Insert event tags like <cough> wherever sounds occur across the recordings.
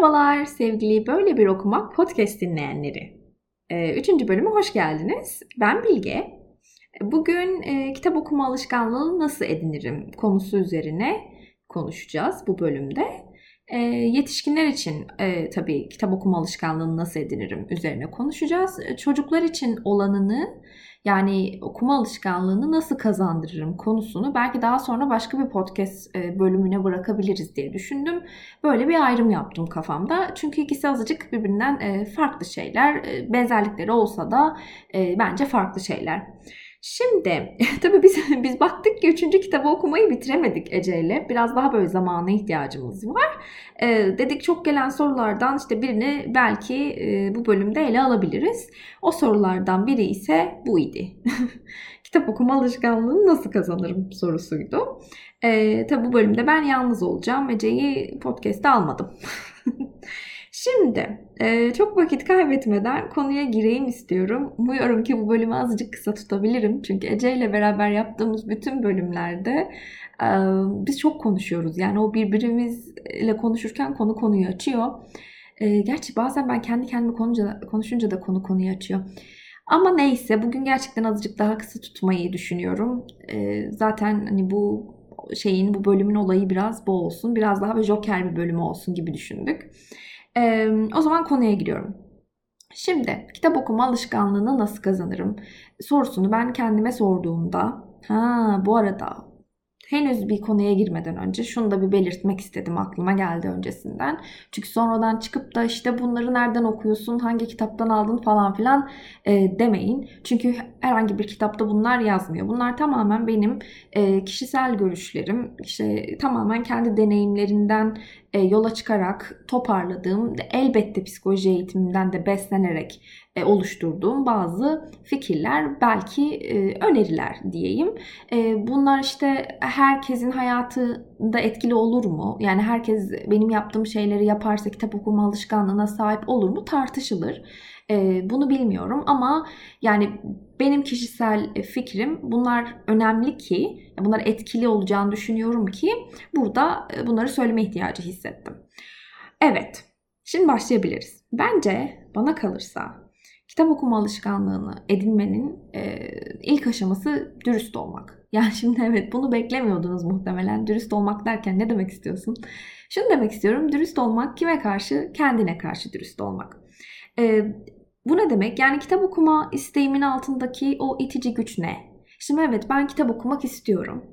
Merhabalar sevgili Böyle Bir Okumak podcast dinleyenleri. Ee, üçüncü bölüme hoş geldiniz. Ben Bilge. Bugün e, kitap okuma alışkanlığı nasıl edinirim konusu üzerine konuşacağız bu bölümde. E, yetişkinler için e, tabii kitap okuma alışkanlığını nasıl edinirim üzerine konuşacağız. Çocuklar için olanını yani okuma alışkanlığını nasıl kazandırırım konusunu belki daha sonra başka bir podcast e, bölümüne bırakabiliriz diye düşündüm. Böyle bir ayrım yaptım kafamda. Çünkü ikisi azıcık birbirinden e, farklı şeyler. E, benzerlikleri olsa da bence farklı şeyler. Şimdi <laughs> tabii biz <laughs> biz baktık ki üçüncü kitabı okumayı bitiremedik Ece ile. Biraz daha böyle zamana ihtiyacımız var. Ee, dedik çok gelen sorulardan işte birini belki e, bu bölümde ele alabiliriz. O sorulardan biri ise bu idi. <laughs> Kitap okuma alışkanlığını nasıl kazanırım sorusuydu. Ee, tabii bu bölümde ben yalnız olacağım. Ece'yi podcast'te almadım. Şimdi e, çok vakit kaybetmeden konuya gireyim istiyorum. Umuyorum ki bu bölümü azıcık kısa tutabilirim. Çünkü Ece ile beraber yaptığımız bütün bölümlerde e, biz çok konuşuyoruz. Yani o birbirimizle konuşurken konu konuyu açıyor. E, gerçi bazen ben kendi kendime konuşunca da konu konuyu açıyor. Ama neyse bugün gerçekten azıcık daha kısa tutmayı düşünüyorum. Zaten hani bu şeyin bu bölümün olayı biraz bu olsun. Biraz daha bir joker bir bölümü olsun gibi düşündük. Ee, o zaman konuya giriyorum. Şimdi kitap okuma alışkanlığını nasıl kazanırım sorusunu ben kendime sorduğumda ha bu arada henüz bir konuya girmeden önce şunu da bir belirtmek istedim aklıma geldi öncesinden. Çünkü sonradan çıkıp da işte bunları nereden okuyorsun, hangi kitaptan aldın falan filan e, demeyin. Çünkü herhangi bir kitapta bunlar yazmıyor. Bunlar tamamen benim e, kişisel görüşlerim, işte tamamen kendi deneyimlerinden e, yola çıkarak toparladığım, elbette psikoloji eğitiminden de beslenerek e, oluşturduğum bazı fikirler, belki e, öneriler diyeyim. E, bunlar işte herkesin hayatında etkili olur mu? Yani herkes benim yaptığım şeyleri yaparsa kitap okuma alışkanlığına sahip olur mu? Tartışılır. Bunu bilmiyorum ama yani benim kişisel fikrim bunlar önemli ki, bunlar etkili olacağını düşünüyorum ki burada bunları söyleme ihtiyacı hissettim. Evet, şimdi başlayabiliriz. Bence bana kalırsa kitap okuma alışkanlığını edinmenin e, ilk aşaması dürüst olmak. <laughs> Yani şimdi evet bunu beklemiyordunuz muhtemelen. Dürüst olmak derken ne demek istiyorsun? Şunu demek istiyorum. Dürüst olmak kime karşı? Kendine karşı dürüst olmak. E, bu ne demek? Yani kitap okuma isteğimin altındaki o itici güç ne? Şimdi evet ben kitap okumak istiyorum.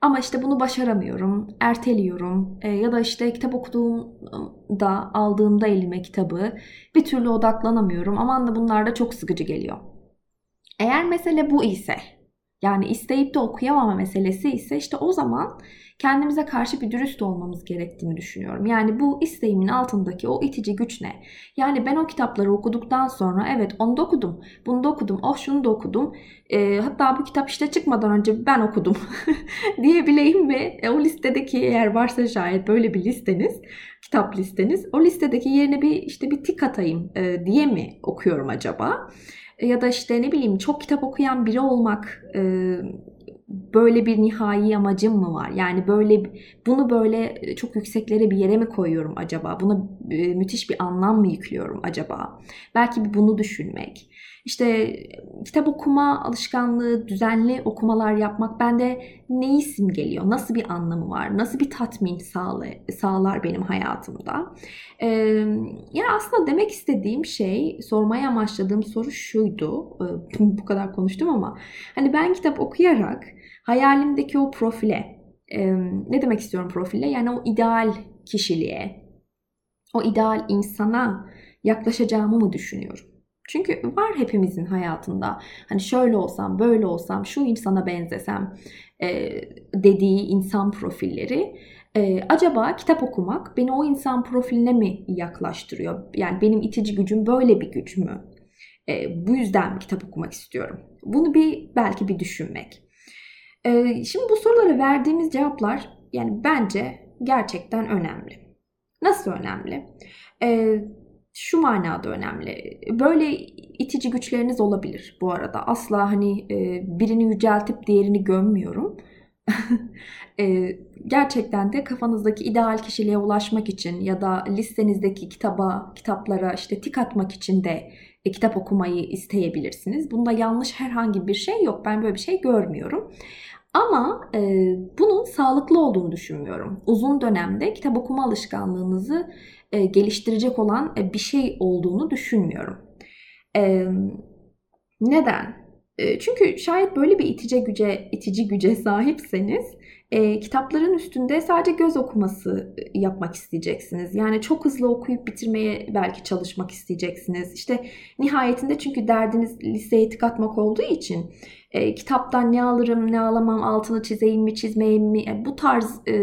Ama işte bunu başaramıyorum, erteliyorum e, ya da işte kitap okuduğumda, aldığımda elime kitabı bir türlü odaklanamıyorum. Aman da bunlar da çok sıkıcı geliyor. Eğer mesele bu ise, yani isteyip de okuyamama meselesi ise işte o zaman kendimize karşı bir dürüst olmamız gerektiğini düşünüyorum. Yani bu isteğimin altındaki o itici güç ne? Yani ben o kitapları okuduktan sonra evet onu da okudum, bunu da okudum, oh şunu da okudum. E, hatta bu kitap işte çıkmadan önce ben okudum <laughs> diyebileyim ve e, o listedeki eğer varsa şayet böyle bir listeniz, kitap listeniz o listedeki yerine bir işte bir tik atayım e, diye mi okuyorum acaba? E, ya da işte ne bileyim çok kitap okuyan biri olmak e, böyle bir nihai amacım mı var? Yani böyle bunu böyle çok yükseklere bir yere mi koyuyorum acaba? Buna e, müthiş bir anlam mı yüklüyorum acaba? Belki bunu düşünmek. İşte kitap okuma alışkanlığı, düzenli okumalar yapmak bende neyi simgeliyor? Nasıl bir anlamı var? Nasıl bir tatmin sağla, sağlar benim hayatımda? Ee, yani aslında demek istediğim şey, sormaya amaçladığım soru şuydu. Ee, <laughs> bu kadar konuştum ama hani ben kitap okuyarak hayalimdeki o profile, e, ne demek istiyorum profile? Yani o ideal kişiliğe, o ideal insana yaklaşacağımı mı düşünüyorum? Çünkü var hepimizin hayatında hani şöyle olsam, böyle olsam, şu insana benzesem e, dediği insan profilleri. E, acaba kitap okumak beni o insan profiline mi yaklaştırıyor? Yani benim itici gücüm böyle bir güç mü? E, bu yüzden mi kitap okumak istiyorum? Bunu bir belki bir düşünmek. E, şimdi bu sorulara verdiğimiz cevaplar yani bence gerçekten önemli. Nasıl önemli? E, şu manada önemli. Böyle itici güçleriniz olabilir bu arada. Asla hani e, birini yüceltip diğerini gömmüyorum. <laughs> e, gerçekten de kafanızdaki ideal kişiliğe ulaşmak için ya da listenizdeki kitaba, kitaplara işte tik atmak için de e, kitap okumayı isteyebilirsiniz. Bunda yanlış herhangi bir şey yok. Ben böyle bir şey görmüyorum. Ama e, bunun sağlıklı olduğunu düşünmüyorum. Uzun dönemde kitap okuma alışkanlığınızı e, geliştirecek olan e, bir şey olduğunu düşünmüyorum. E, neden? E, çünkü şayet böyle bir itici güce, itici güce sahipseniz e, kitapların üstünde sadece göz okuması e, yapmak isteyeceksiniz. Yani çok hızlı okuyup bitirmeye belki çalışmak isteyeceksiniz. İşte nihayetinde çünkü derdiniz liseye tıkatmak olduğu için e, kitaptan ne alırım ne alamam altını çizeyim mi çizmeyeyim mi? E, bu tarz e,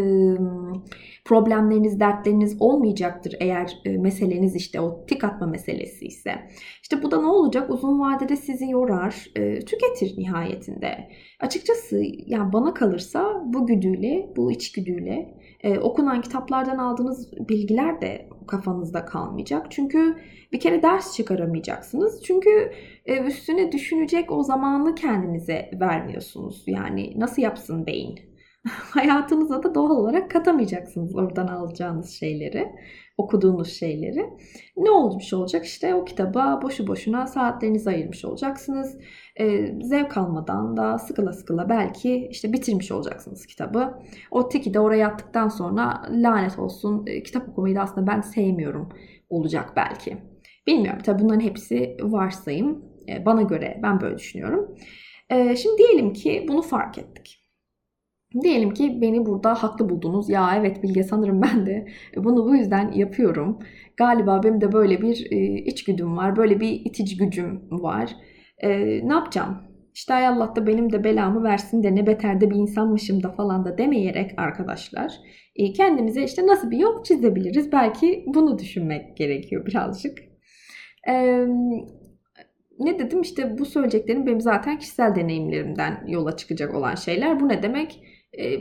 problemleriniz dertleriniz olmayacaktır eğer e, meseleniz işte o tik atma meselesi ise. İşte bu da ne olacak uzun vadede sizi yorar e, tüketir nihayetinde. Açıkçası yani bana kalırsa bu güdüyle bu içgüdüyle e, okunan kitaplardan aldığınız bilgiler de kafanızda kalmayacak. Çünkü bir kere ders çıkaramayacaksınız. Çünkü üstüne düşünecek o zamanı kendinize vermiyorsunuz. Yani nasıl yapsın beyin? <laughs> Hayatınıza da doğal olarak katamayacaksınız oradan alacağınız şeyleri, okuduğunuz şeyleri. Ne olmuş olacak? İşte o kitaba boşu boşuna saatlerinizi ayırmış olacaksınız. E, zevk almadan da sıkıla sıkıla belki işte bitirmiş olacaksınız kitabı. O tiki de oraya attıktan sonra lanet olsun e, kitap okumayı da aslında ben sevmiyorum olacak belki. Bilmiyorum tabi bunların hepsi varsayım. E, bana göre ben böyle düşünüyorum. E, şimdi diyelim ki bunu fark ettik. Diyelim ki beni burada haklı buldunuz. Ya evet Bilge sanırım ben de bunu bu yüzden yapıyorum. Galiba benim de böyle bir e, içgüdüm var. Böyle bir itici gücüm var. E, ne yapacağım? İşte ay Allah da benim de belamı versin de ne beter de bir insanmışım da falan da demeyerek arkadaşlar e, kendimize işte nasıl bir yol çizebiliriz? Belki bunu düşünmek gerekiyor birazcık. Eee ne dedim işte bu söyleyeceklerim benim zaten kişisel deneyimlerimden yola çıkacak olan şeyler. Bu ne demek?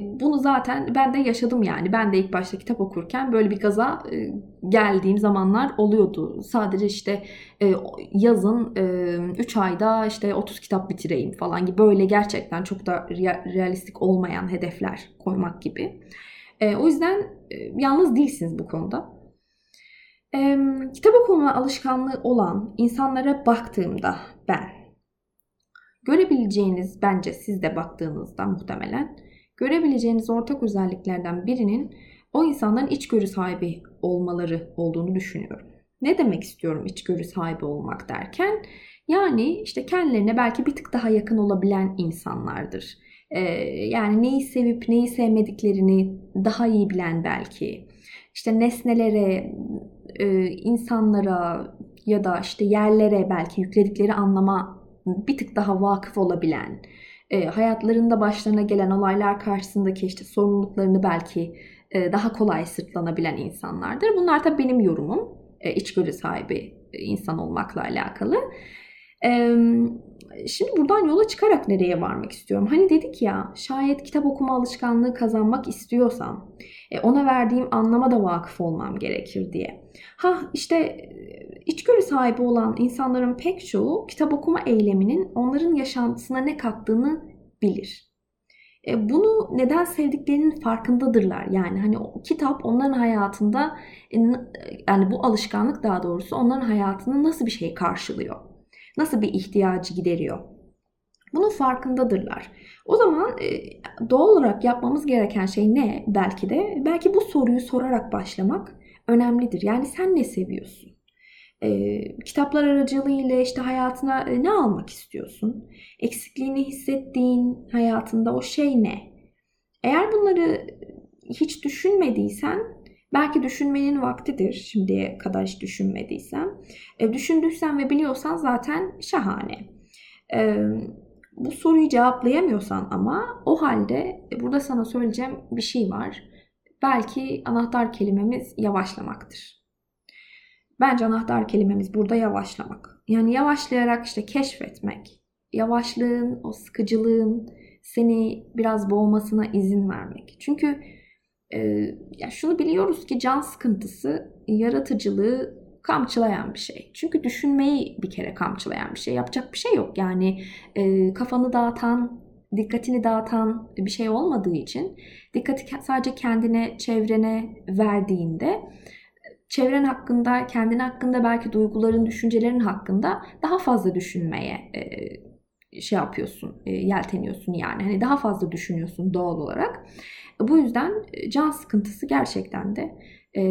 Bunu zaten ben de yaşadım yani. Ben de ilk başta kitap okurken böyle bir gaza geldiğim zamanlar oluyordu. Sadece işte yazın 3 ayda işte 30 kitap bitireyim falan gibi böyle gerçekten çok da realistik olmayan hedefler koymak gibi. O yüzden yalnız değilsiniz bu konuda. Kitap okuma alışkanlığı olan insanlara baktığımda ben görebileceğiniz bence siz de baktığınızda muhtemelen görebileceğiniz ortak özelliklerden birinin o insanların içgörü sahibi olmaları olduğunu düşünüyorum. Ne demek istiyorum içgörü sahibi olmak derken? Yani işte kendilerine belki bir tık daha yakın olabilen insanlardır. Ee, yani neyi sevip neyi sevmediklerini daha iyi bilen belki. İşte nesnelere, e, insanlara ya da işte yerlere belki yükledikleri anlama bir tık daha vakıf olabilen e, hayatlarında başlarına gelen olaylar karşısındaki işte sorumluluklarını belki e, daha kolay sırtlanabilen insanlardır. Bunlar da benim yorumum. E, içgörü sahibi insan olmakla alakalı. E, şimdi buradan yola çıkarak nereye varmak istiyorum? Hani dedik ya şayet kitap okuma alışkanlığı kazanmak istiyorsam e, ona verdiğim anlama da vakıf olmam gerekir diye. Ha işte içgörü sahibi olan insanların pek çoğu kitap okuma eyleminin onların yaşantısına ne kattığını bilir. E, bunu neden sevdiklerinin farkındadırlar. Yani hani o kitap onların hayatında e, yani bu alışkanlık daha doğrusu onların hayatını nasıl bir şey karşılıyor? Nasıl bir ihtiyacı gideriyor? Bunun farkındadırlar. O zaman e, doğal olarak yapmamız gereken şey ne? Belki de belki bu soruyu sorarak başlamak önemlidir. Yani sen ne seviyorsun? E, kitaplar aracılığıyla işte hayatına e, ne almak istiyorsun? Eksikliğini hissettiğin hayatında o şey ne? Eğer bunları hiç düşünmediysen belki düşünmenin vaktidir şimdiye kadar hiç düşünmediysen. E, düşündüysen ve biliyorsan zaten şahane. E, bu soruyu cevaplayamıyorsan ama o halde e, burada sana söyleyeceğim bir şey var. Belki anahtar kelimemiz yavaşlamaktır. Bence anahtar kelimemiz burada yavaşlamak. Yani yavaşlayarak işte keşfetmek. Yavaşlığın, o sıkıcılığın seni biraz boğmasına izin vermek. Çünkü e, ya şunu biliyoruz ki can sıkıntısı yaratıcılığı kamçılayan bir şey. Çünkü düşünmeyi bir kere kamçılayan bir şey. Yapacak bir şey yok. Yani e, kafanı dağıtan dikkatini dağıtan bir şey olmadığı için dikkati sadece kendine, çevrene verdiğinde çevren hakkında, kendin hakkında belki duyguların, düşüncelerin hakkında daha fazla düşünmeye e, şey yapıyorsun, e, yelteniyorsun yani. Hani daha fazla düşünüyorsun doğal olarak. Bu yüzden e, can sıkıntısı gerçekten de e,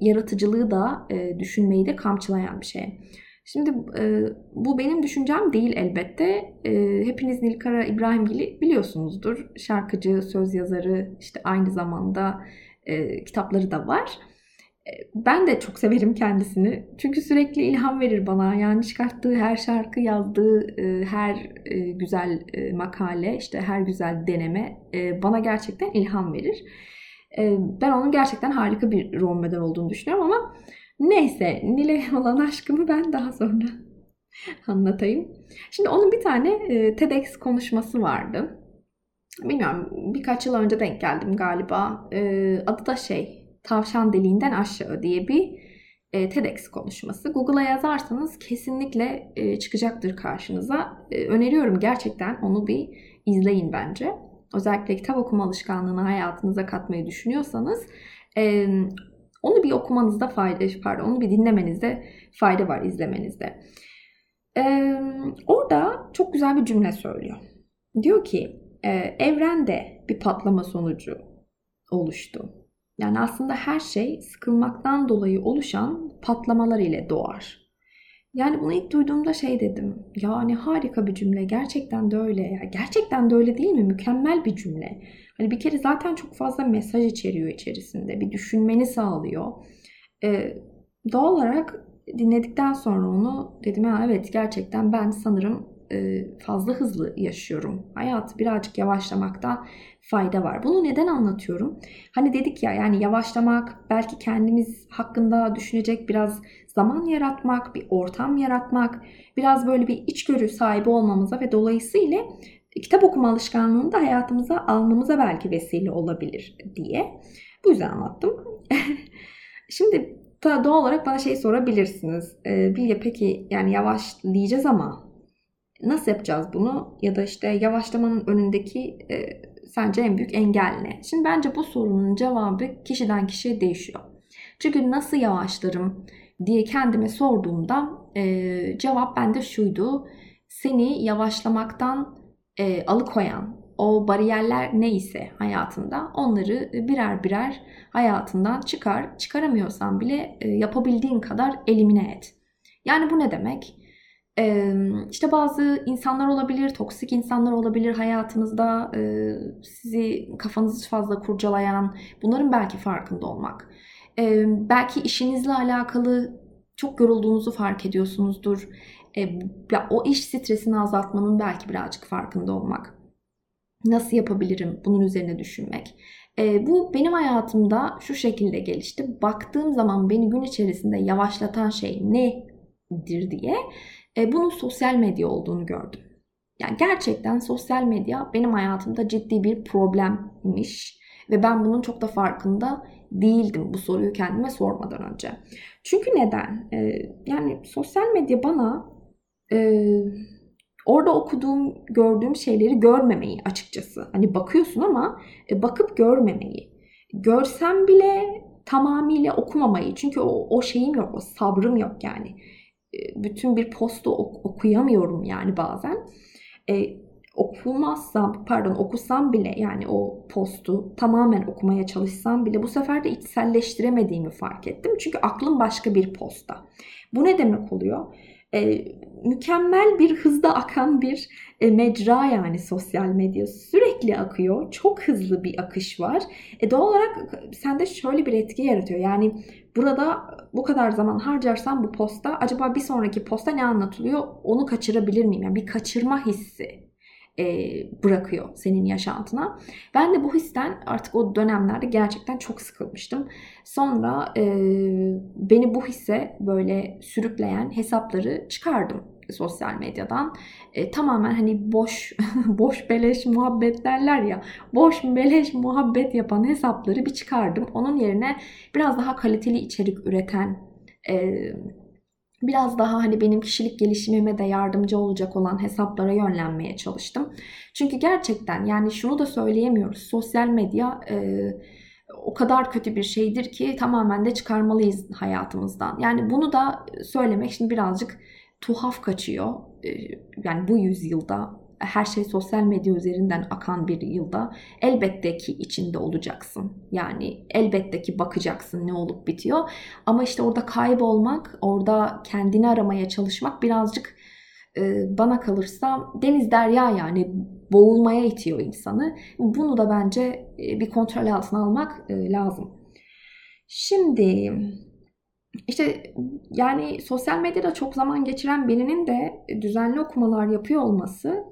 yaratıcılığı da e, düşünmeyi de kamçılayan bir şey. Şimdi e, bu benim düşüncem değil elbette. E, hepiniz Nilkara İbrahimgil'i biliyorsunuzdur. Şarkıcı, söz yazarı, işte aynı zamanda e, kitapları da var. Ben de çok severim kendisini. Çünkü sürekli ilham verir bana. Yani çıkarttığı her şarkı, yazdığı her güzel makale, işte her güzel deneme bana gerçekten ilham verir. Ben onun gerçekten harika bir rol model olduğunu düşünüyorum ama neyse Nil'e olan aşkımı ben daha sonra <laughs> anlatayım. Şimdi onun bir tane TEDx konuşması vardı. Bilmiyorum birkaç yıl önce denk geldim galiba. Adı da şey tavşan deliğinden aşağı diye bir e, TEDx konuşması. Google'a yazarsanız kesinlikle e, çıkacaktır karşınıza. E, öneriyorum gerçekten onu bir izleyin bence. Özellikle kitap okuma alışkanlığını hayatınıza katmayı düşünüyorsanız e, onu bir okumanızda fayda, pardon onu bir dinlemenizde fayda var izlemenizde. E, orada çok güzel bir cümle söylüyor. Diyor ki e, evrende bir patlama sonucu oluştu yani aslında her şey sıkılmaktan dolayı oluşan patlamalar ile doğar. Yani bunu ilk duyduğumda şey dedim. Yani harika bir cümle. Gerçekten de öyle. Ya gerçekten de öyle değil mi? Mükemmel bir cümle. Hani bir kere zaten çok fazla mesaj içeriyor içerisinde. Bir düşünmeni sağlıyor. Ee, doğal olarak dinledikten sonra onu dedim ya evet gerçekten ben sanırım fazla hızlı yaşıyorum. Hayat birazcık yavaşlamakta fayda var. Bunu neden anlatıyorum? Hani dedik ya yani yavaşlamak, belki kendimiz hakkında düşünecek biraz zaman yaratmak, bir ortam yaratmak, biraz böyle bir içgörü sahibi olmamıza ve dolayısıyla kitap okuma alışkanlığını da hayatımıza almamıza belki vesile olabilir diye. Bu yüzden anlattım. <laughs> Şimdi doğal olarak bana şey sorabilirsiniz. Ee, Bilge peki yani yavaşlayacağız ama Nasıl yapacağız bunu? Ya da işte yavaşlamanın önündeki e, sence en büyük engel ne? Şimdi bence bu sorunun cevabı kişiden kişiye değişiyor. Çünkü nasıl yavaşlarım diye kendime sorduğumda e, cevap bende şuydu. Seni yavaşlamaktan e, alıkoyan o bariyerler neyse hayatında onları birer birer hayatından çıkar. Çıkaramıyorsan bile e, yapabildiğin kadar elimine et. Yani bu ne demek? İşte bazı insanlar olabilir, toksik insanlar olabilir hayatınızda sizi kafanızı fazla kurcalayan, bunların belki farkında olmak. Belki işinizle alakalı çok yorulduğunuzu fark ediyorsunuzdur. O iş stresini azaltmanın belki birazcık farkında olmak. Nasıl yapabilirim? Bunun üzerine düşünmek. bu benim hayatımda şu şekilde gelişti. Baktığım zaman beni gün içerisinde yavaşlatan şey nedir diye e, bunun sosyal medya olduğunu gördüm. Yani gerçekten sosyal medya benim hayatımda ciddi bir problemmiş ve ben bunun çok da farkında değildim bu soruyu kendime sormadan önce. Çünkü neden? Ee, yani sosyal medya bana e, orada okuduğum, gördüğüm şeyleri görmemeyi açıkçası. Hani bakıyorsun ama e, bakıp görmemeyi. Görsem bile tamamıyla okumamayı. Çünkü o, o şeyim yok, o sabrım yok yani. Bütün bir postu okuyamıyorum yani bazen. E, okumazsam pardon okusam bile yani o postu tamamen okumaya çalışsam bile bu sefer de içselleştiremediğimi fark ettim. Çünkü aklım başka bir posta. Bu ne demek oluyor? E, mükemmel bir hızda akan bir e, mecra yani sosyal medya sürekli akıyor. Çok hızlı bir akış var. E, doğal olarak sende şöyle bir etki yaratıyor. Yani burada bu kadar zaman harcarsam bu posta acaba bir sonraki posta ne anlatılıyor onu kaçırabilir miyim? Yani bir kaçırma hissi e, bırakıyor senin yaşantına. Ben de bu histen artık o dönemlerde gerçekten çok sıkılmıştım. Sonra e, beni bu hisse böyle sürükleyen hesapları çıkardım sosyal medyadan. E, tamamen hani boş <laughs> boş beleş muhabbet derler ya. Boş beleş muhabbet yapan hesapları bir çıkardım. Onun yerine biraz daha kaliteli içerik üreten e, biraz daha hani benim kişilik gelişimime de yardımcı olacak olan hesaplara yönlenmeye çalıştım. Çünkü gerçekten yani şunu da söyleyemiyoruz. Sosyal medya e, o kadar kötü bir şeydir ki tamamen de çıkarmalıyız hayatımızdan. Yani bunu da söylemek şimdi birazcık tuhaf kaçıyor. E, yani bu yüzyılda her şey sosyal medya üzerinden akan bir yılda elbette ki içinde olacaksın. Yani elbette ki bakacaksın ne olup bitiyor. Ama işte orada kaybolmak, orada kendini aramaya çalışmak birazcık e, bana kalırsa deniz derya yani boğulmaya itiyor insanı. Bunu da bence e, bir kontrol altına almak e, lazım. Şimdi işte yani sosyal medyada çok zaman geçiren birinin de düzenli okumalar yapıyor olması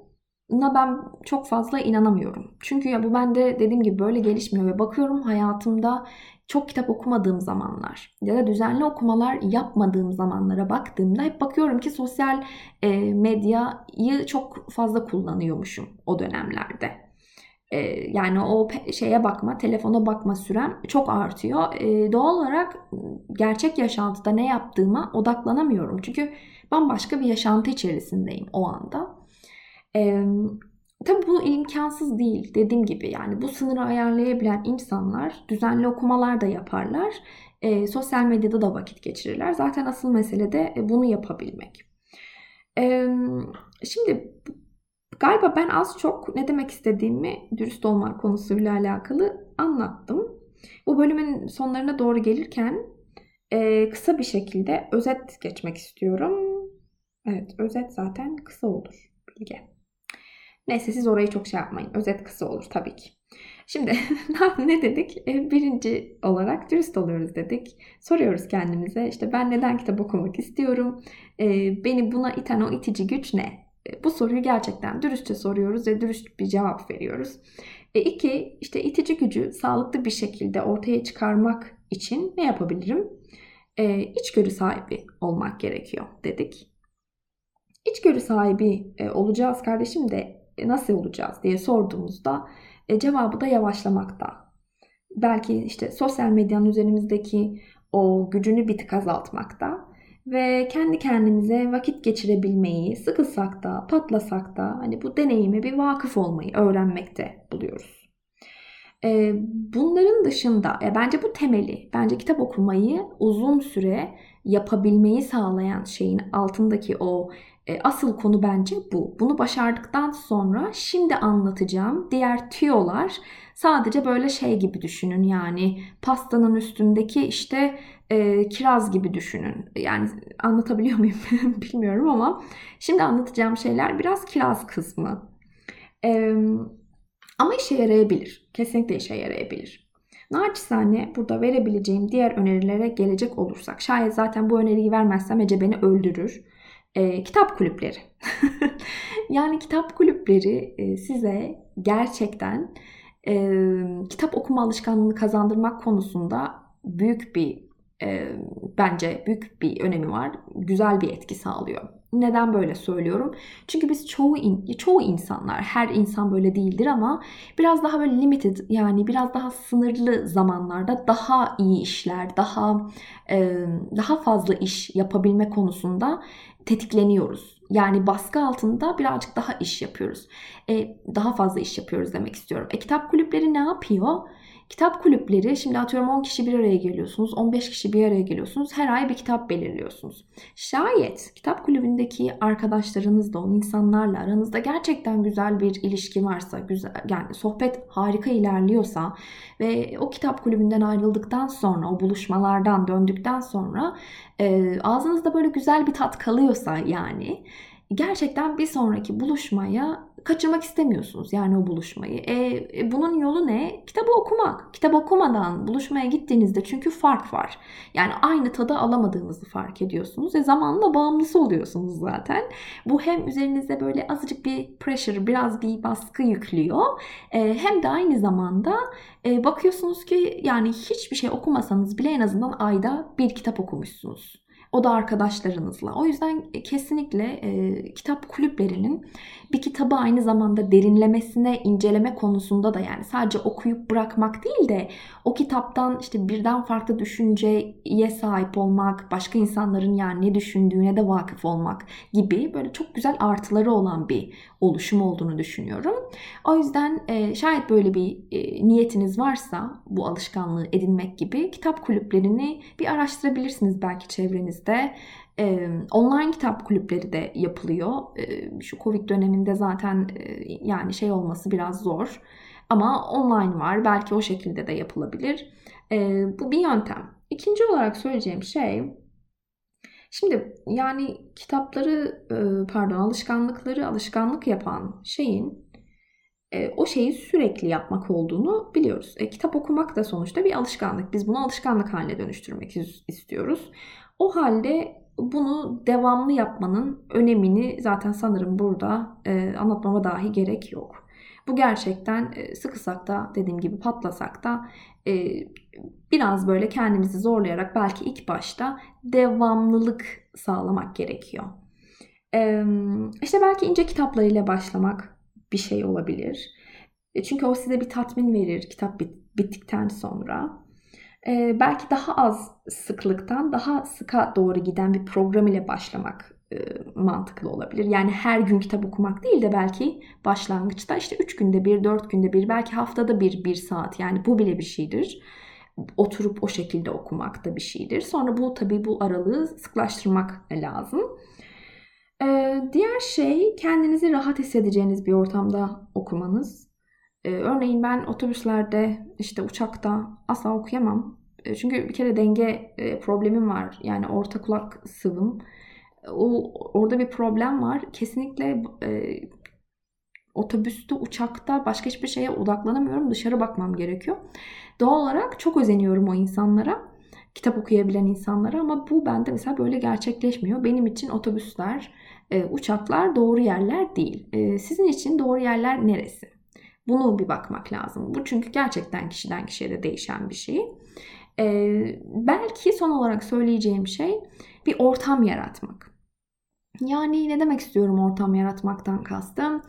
buna ben çok fazla inanamıyorum. Çünkü ya bu bende dediğim gibi böyle gelişmiyor ve bakıyorum hayatımda çok kitap okumadığım zamanlar ya da düzenli okumalar yapmadığım zamanlara baktığımda hep bakıyorum ki sosyal e, medyayı çok fazla kullanıyormuşum o dönemlerde. E, yani o şeye bakma, telefona bakma sürem çok artıyor. E, doğal olarak gerçek yaşantıda ne yaptığıma odaklanamıyorum. Çünkü bambaşka bir yaşantı içerisindeyim o anda. Ee, tabii bu imkansız değil. Dediğim gibi yani bu sınırı ayarlayabilen insanlar düzenli okumalar da yaparlar. E, sosyal medyada da vakit geçirirler. Zaten asıl mesele de bunu yapabilmek. E, şimdi galiba ben az çok ne demek istediğimi dürüst olmak konusuyla alakalı anlattım. Bu bölümün sonlarına doğru gelirken e, kısa bir şekilde özet geçmek istiyorum. Evet özet zaten kısa olur bilge. Neyse siz orayı çok şey yapmayın. Özet kısa olur tabii ki. Şimdi <laughs> ne dedik? E, birinci olarak dürüst oluyoruz dedik. Soruyoruz kendimize işte ben neden kitap okumak istiyorum? E, beni buna iten o itici güç ne? E, bu soruyu gerçekten dürüstçe soruyoruz ve dürüst bir cevap veriyoruz. E, iki, işte itici gücü sağlıklı bir şekilde ortaya çıkarmak için ne yapabilirim? E, içgörü sahibi olmak gerekiyor dedik. İçgörü sahibi olacağız kardeşim de nasıl olacağız diye sorduğumuzda e, cevabı da yavaşlamakta. Belki işte sosyal medyanın üzerimizdeki o gücünü bir tık azaltmakta ve kendi kendimize vakit geçirebilmeyi sıkılsak da patlasak da hani bu deneyime bir vakıf olmayı öğrenmekte buluyoruz. E, bunların dışında e, bence bu temeli, bence kitap okumayı uzun süre yapabilmeyi sağlayan şeyin altındaki o e, asıl konu bence bu. Bunu başardıktan sonra şimdi anlatacağım diğer tüyolar sadece böyle şey gibi düşünün. Yani pastanın üstündeki işte e, kiraz gibi düşünün. Yani anlatabiliyor muyum <laughs> bilmiyorum ama şimdi anlatacağım şeyler biraz kiraz kısmı. E, ama işe yarayabilir. Kesinlikle işe yarayabilir. Naçizane burada verebileceğim diğer önerilere gelecek olursak. Şayet zaten bu öneriyi vermezsem Ece beni öldürür e, kitap kulüpleri. <laughs> yani kitap kulüpleri e, size gerçekten e, kitap okuma alışkanlığını kazandırmak konusunda büyük bir e, bence büyük bir önemi var. Güzel bir etki sağlıyor. Neden böyle söylüyorum? Çünkü biz çoğu in, çoğu insanlar, her insan böyle değildir ama biraz daha böyle limited yani biraz daha sınırlı zamanlarda daha iyi işler, daha e, daha fazla iş yapabilme konusunda tetikleniyoruz. Yani baskı altında birazcık daha iş yapıyoruz. E, daha fazla iş yapıyoruz demek istiyorum. E, kitap kulüpleri ne yapıyor? Kitap kulüpleri şimdi atıyorum 10 kişi bir araya geliyorsunuz, 15 kişi bir araya geliyorsunuz. Her ay bir kitap belirliyorsunuz. Şayet kitap kulübündeki arkadaşlarınızla, o insanlarla aranızda gerçekten güzel bir ilişki varsa, güzel yani sohbet harika ilerliyorsa ve o kitap kulübünden ayrıldıktan sonra, o buluşmalardan döndükten sonra e, ağzınızda böyle güzel bir tat kalıyorsa yani gerçekten bir sonraki buluşmaya kaçırmak istemiyorsunuz yani o buluşmayı. E, e, bunun yolu ne? Kitabı okumak. Kitap okumadan buluşmaya gittiğinizde çünkü fark var. Yani aynı tadı alamadığınızı fark ediyorsunuz ve zamanla bağımlısı oluyorsunuz zaten. Bu hem üzerinizde böyle azıcık bir pressure, biraz bir baskı yüklüyor. E, hem de aynı zamanda e, bakıyorsunuz ki yani hiçbir şey okumasanız bile en azından ayda bir kitap okumuşsunuz. O da arkadaşlarınızla. O yüzden kesinlikle e, kitap kulüplerinin bir kitabı aynı zamanda derinlemesine inceleme konusunda da yani sadece okuyup bırakmak değil de o kitaptan işte birden farklı düşünceye sahip olmak, başka insanların yani ne düşündüğüne de vakıf olmak gibi böyle çok güzel artıları olan bir oluşum olduğunu düşünüyorum. O yüzden e, şayet böyle bir e, niyetiniz varsa bu alışkanlığı edinmek gibi kitap kulüplerini bir araştırabilirsiniz belki çevrenizde. Ee, online kitap kulüpleri de yapılıyor. Ee, şu Covid döneminde zaten e, yani şey olması biraz zor. Ama online var. Belki o şekilde de yapılabilir. Ee, bu bir yöntem. İkinci olarak söyleyeceğim şey Şimdi yani kitapları e, pardon alışkanlıkları alışkanlık yapan şeyin e, o şeyi sürekli yapmak olduğunu biliyoruz. E, kitap okumak da sonuçta bir alışkanlık. Biz bunu alışkanlık haline dönüştürmek istiyoruz. O halde bunu devamlı yapmanın önemini zaten sanırım burada e, anlatmama dahi gerek yok. Bu gerçekten e, sıkısak da dediğim gibi patlasak da e, biraz böyle kendimizi zorlayarak belki ilk başta devamlılık sağlamak gerekiyor. E, işte belki ince kitaplarıyla başlamak bir şey olabilir. E, çünkü o size bir tatmin verir kitap bit- bittikten sonra. Ee, belki daha az sıklıktan daha sıka doğru giden bir program ile başlamak e, mantıklı olabilir. Yani her gün kitap okumak değil de belki başlangıçta işte 3 günde bir, 4 günde bir, belki haftada bir, 1 saat yani bu bile bir şeydir. Oturup o şekilde okumak da bir şeydir. Sonra bu tabii bu aralığı sıklaştırmak lazım. Ee, diğer şey kendinizi rahat hissedeceğiniz bir ortamda okumanız. Ee, örneğin ben otobüslerde işte uçakta asla okuyamam. Ee, çünkü bir kere denge e, problemim var. Yani orta kulak sıvım. O, orada bir problem var. Kesinlikle e, otobüste, uçakta başka hiçbir şeye odaklanamıyorum. Dışarı bakmam gerekiyor. Doğal olarak çok özeniyorum o insanlara. Kitap okuyabilen insanlara ama bu bende mesela böyle gerçekleşmiyor. Benim için otobüsler, e, uçaklar doğru yerler değil. E, sizin için doğru yerler neresi? Bunu bir bakmak lazım. Bu çünkü gerçekten kişiden kişiye de değişen bir şey. Ee, belki son olarak söyleyeceğim şey bir ortam yaratmak. Yani ne demek istiyorum ortam yaratmaktan kastım?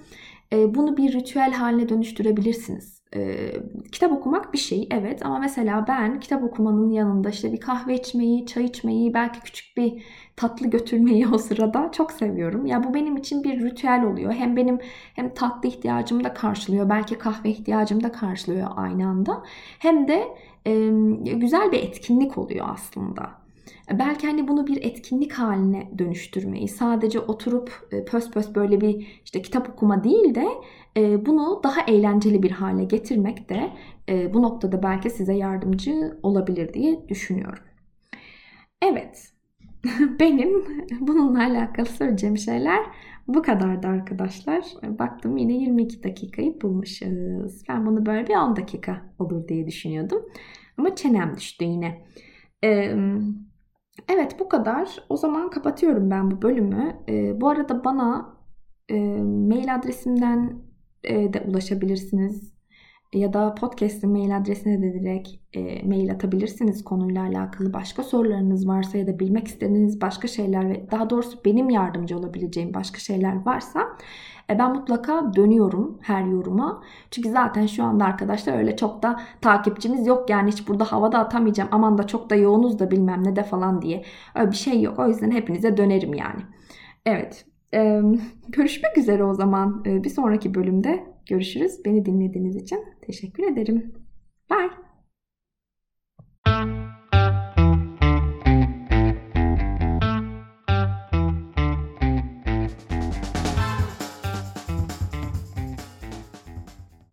Ee, bunu bir ritüel haline dönüştürebilirsiniz. Ee, kitap okumak bir şey evet ama mesela ben kitap okumanın yanında işte bir kahve içmeyi, çay içmeyi, belki küçük bir tatlı götürmeyi o sırada çok seviyorum. Ya bu benim için bir ritüel oluyor. Hem benim hem tatlı ihtiyacımı da karşılıyor, belki kahve ihtiyacımı da karşılıyor aynı anda. Hem de e, güzel bir etkinlik oluyor aslında. Belki hani bunu bir etkinlik haline dönüştürmeyi, sadece oturup pös pös böyle bir işte kitap okuma değil de bunu daha eğlenceli bir hale getirmek de bu noktada belki size yardımcı olabilir diye düşünüyorum. Evet, <laughs> benim bununla alakalı söyleyeceğim şeyler bu kadardı arkadaşlar. Baktım yine 22 dakikayı bulmuşuz. Ben bunu böyle bir 10 dakika olur diye düşünüyordum. Ama çenem düştü yine. evet bu kadar. O zaman kapatıyorum ben bu bölümü. bu arada bana mail adresimden de ulaşabilirsiniz ya da podcast'in mail adresine de direkt e, mail atabilirsiniz konuyla alakalı. Başka sorularınız varsa ya da bilmek istediğiniz başka şeyler ve daha doğrusu benim yardımcı olabileceğim başka şeyler varsa e, ben mutlaka dönüyorum her yoruma. Çünkü zaten şu anda arkadaşlar öyle çok da takipçimiz yok. Yani hiç burada havada atamayacağım. Aman da çok da yoğunuz da bilmem ne de falan diye. Öyle bir şey yok. O yüzden hepinize dönerim yani. Evet. Ee, görüşmek üzere o zaman. Ee, bir sonraki bölümde görüşürüz. Beni dinlediğiniz için teşekkür ederim. Bye.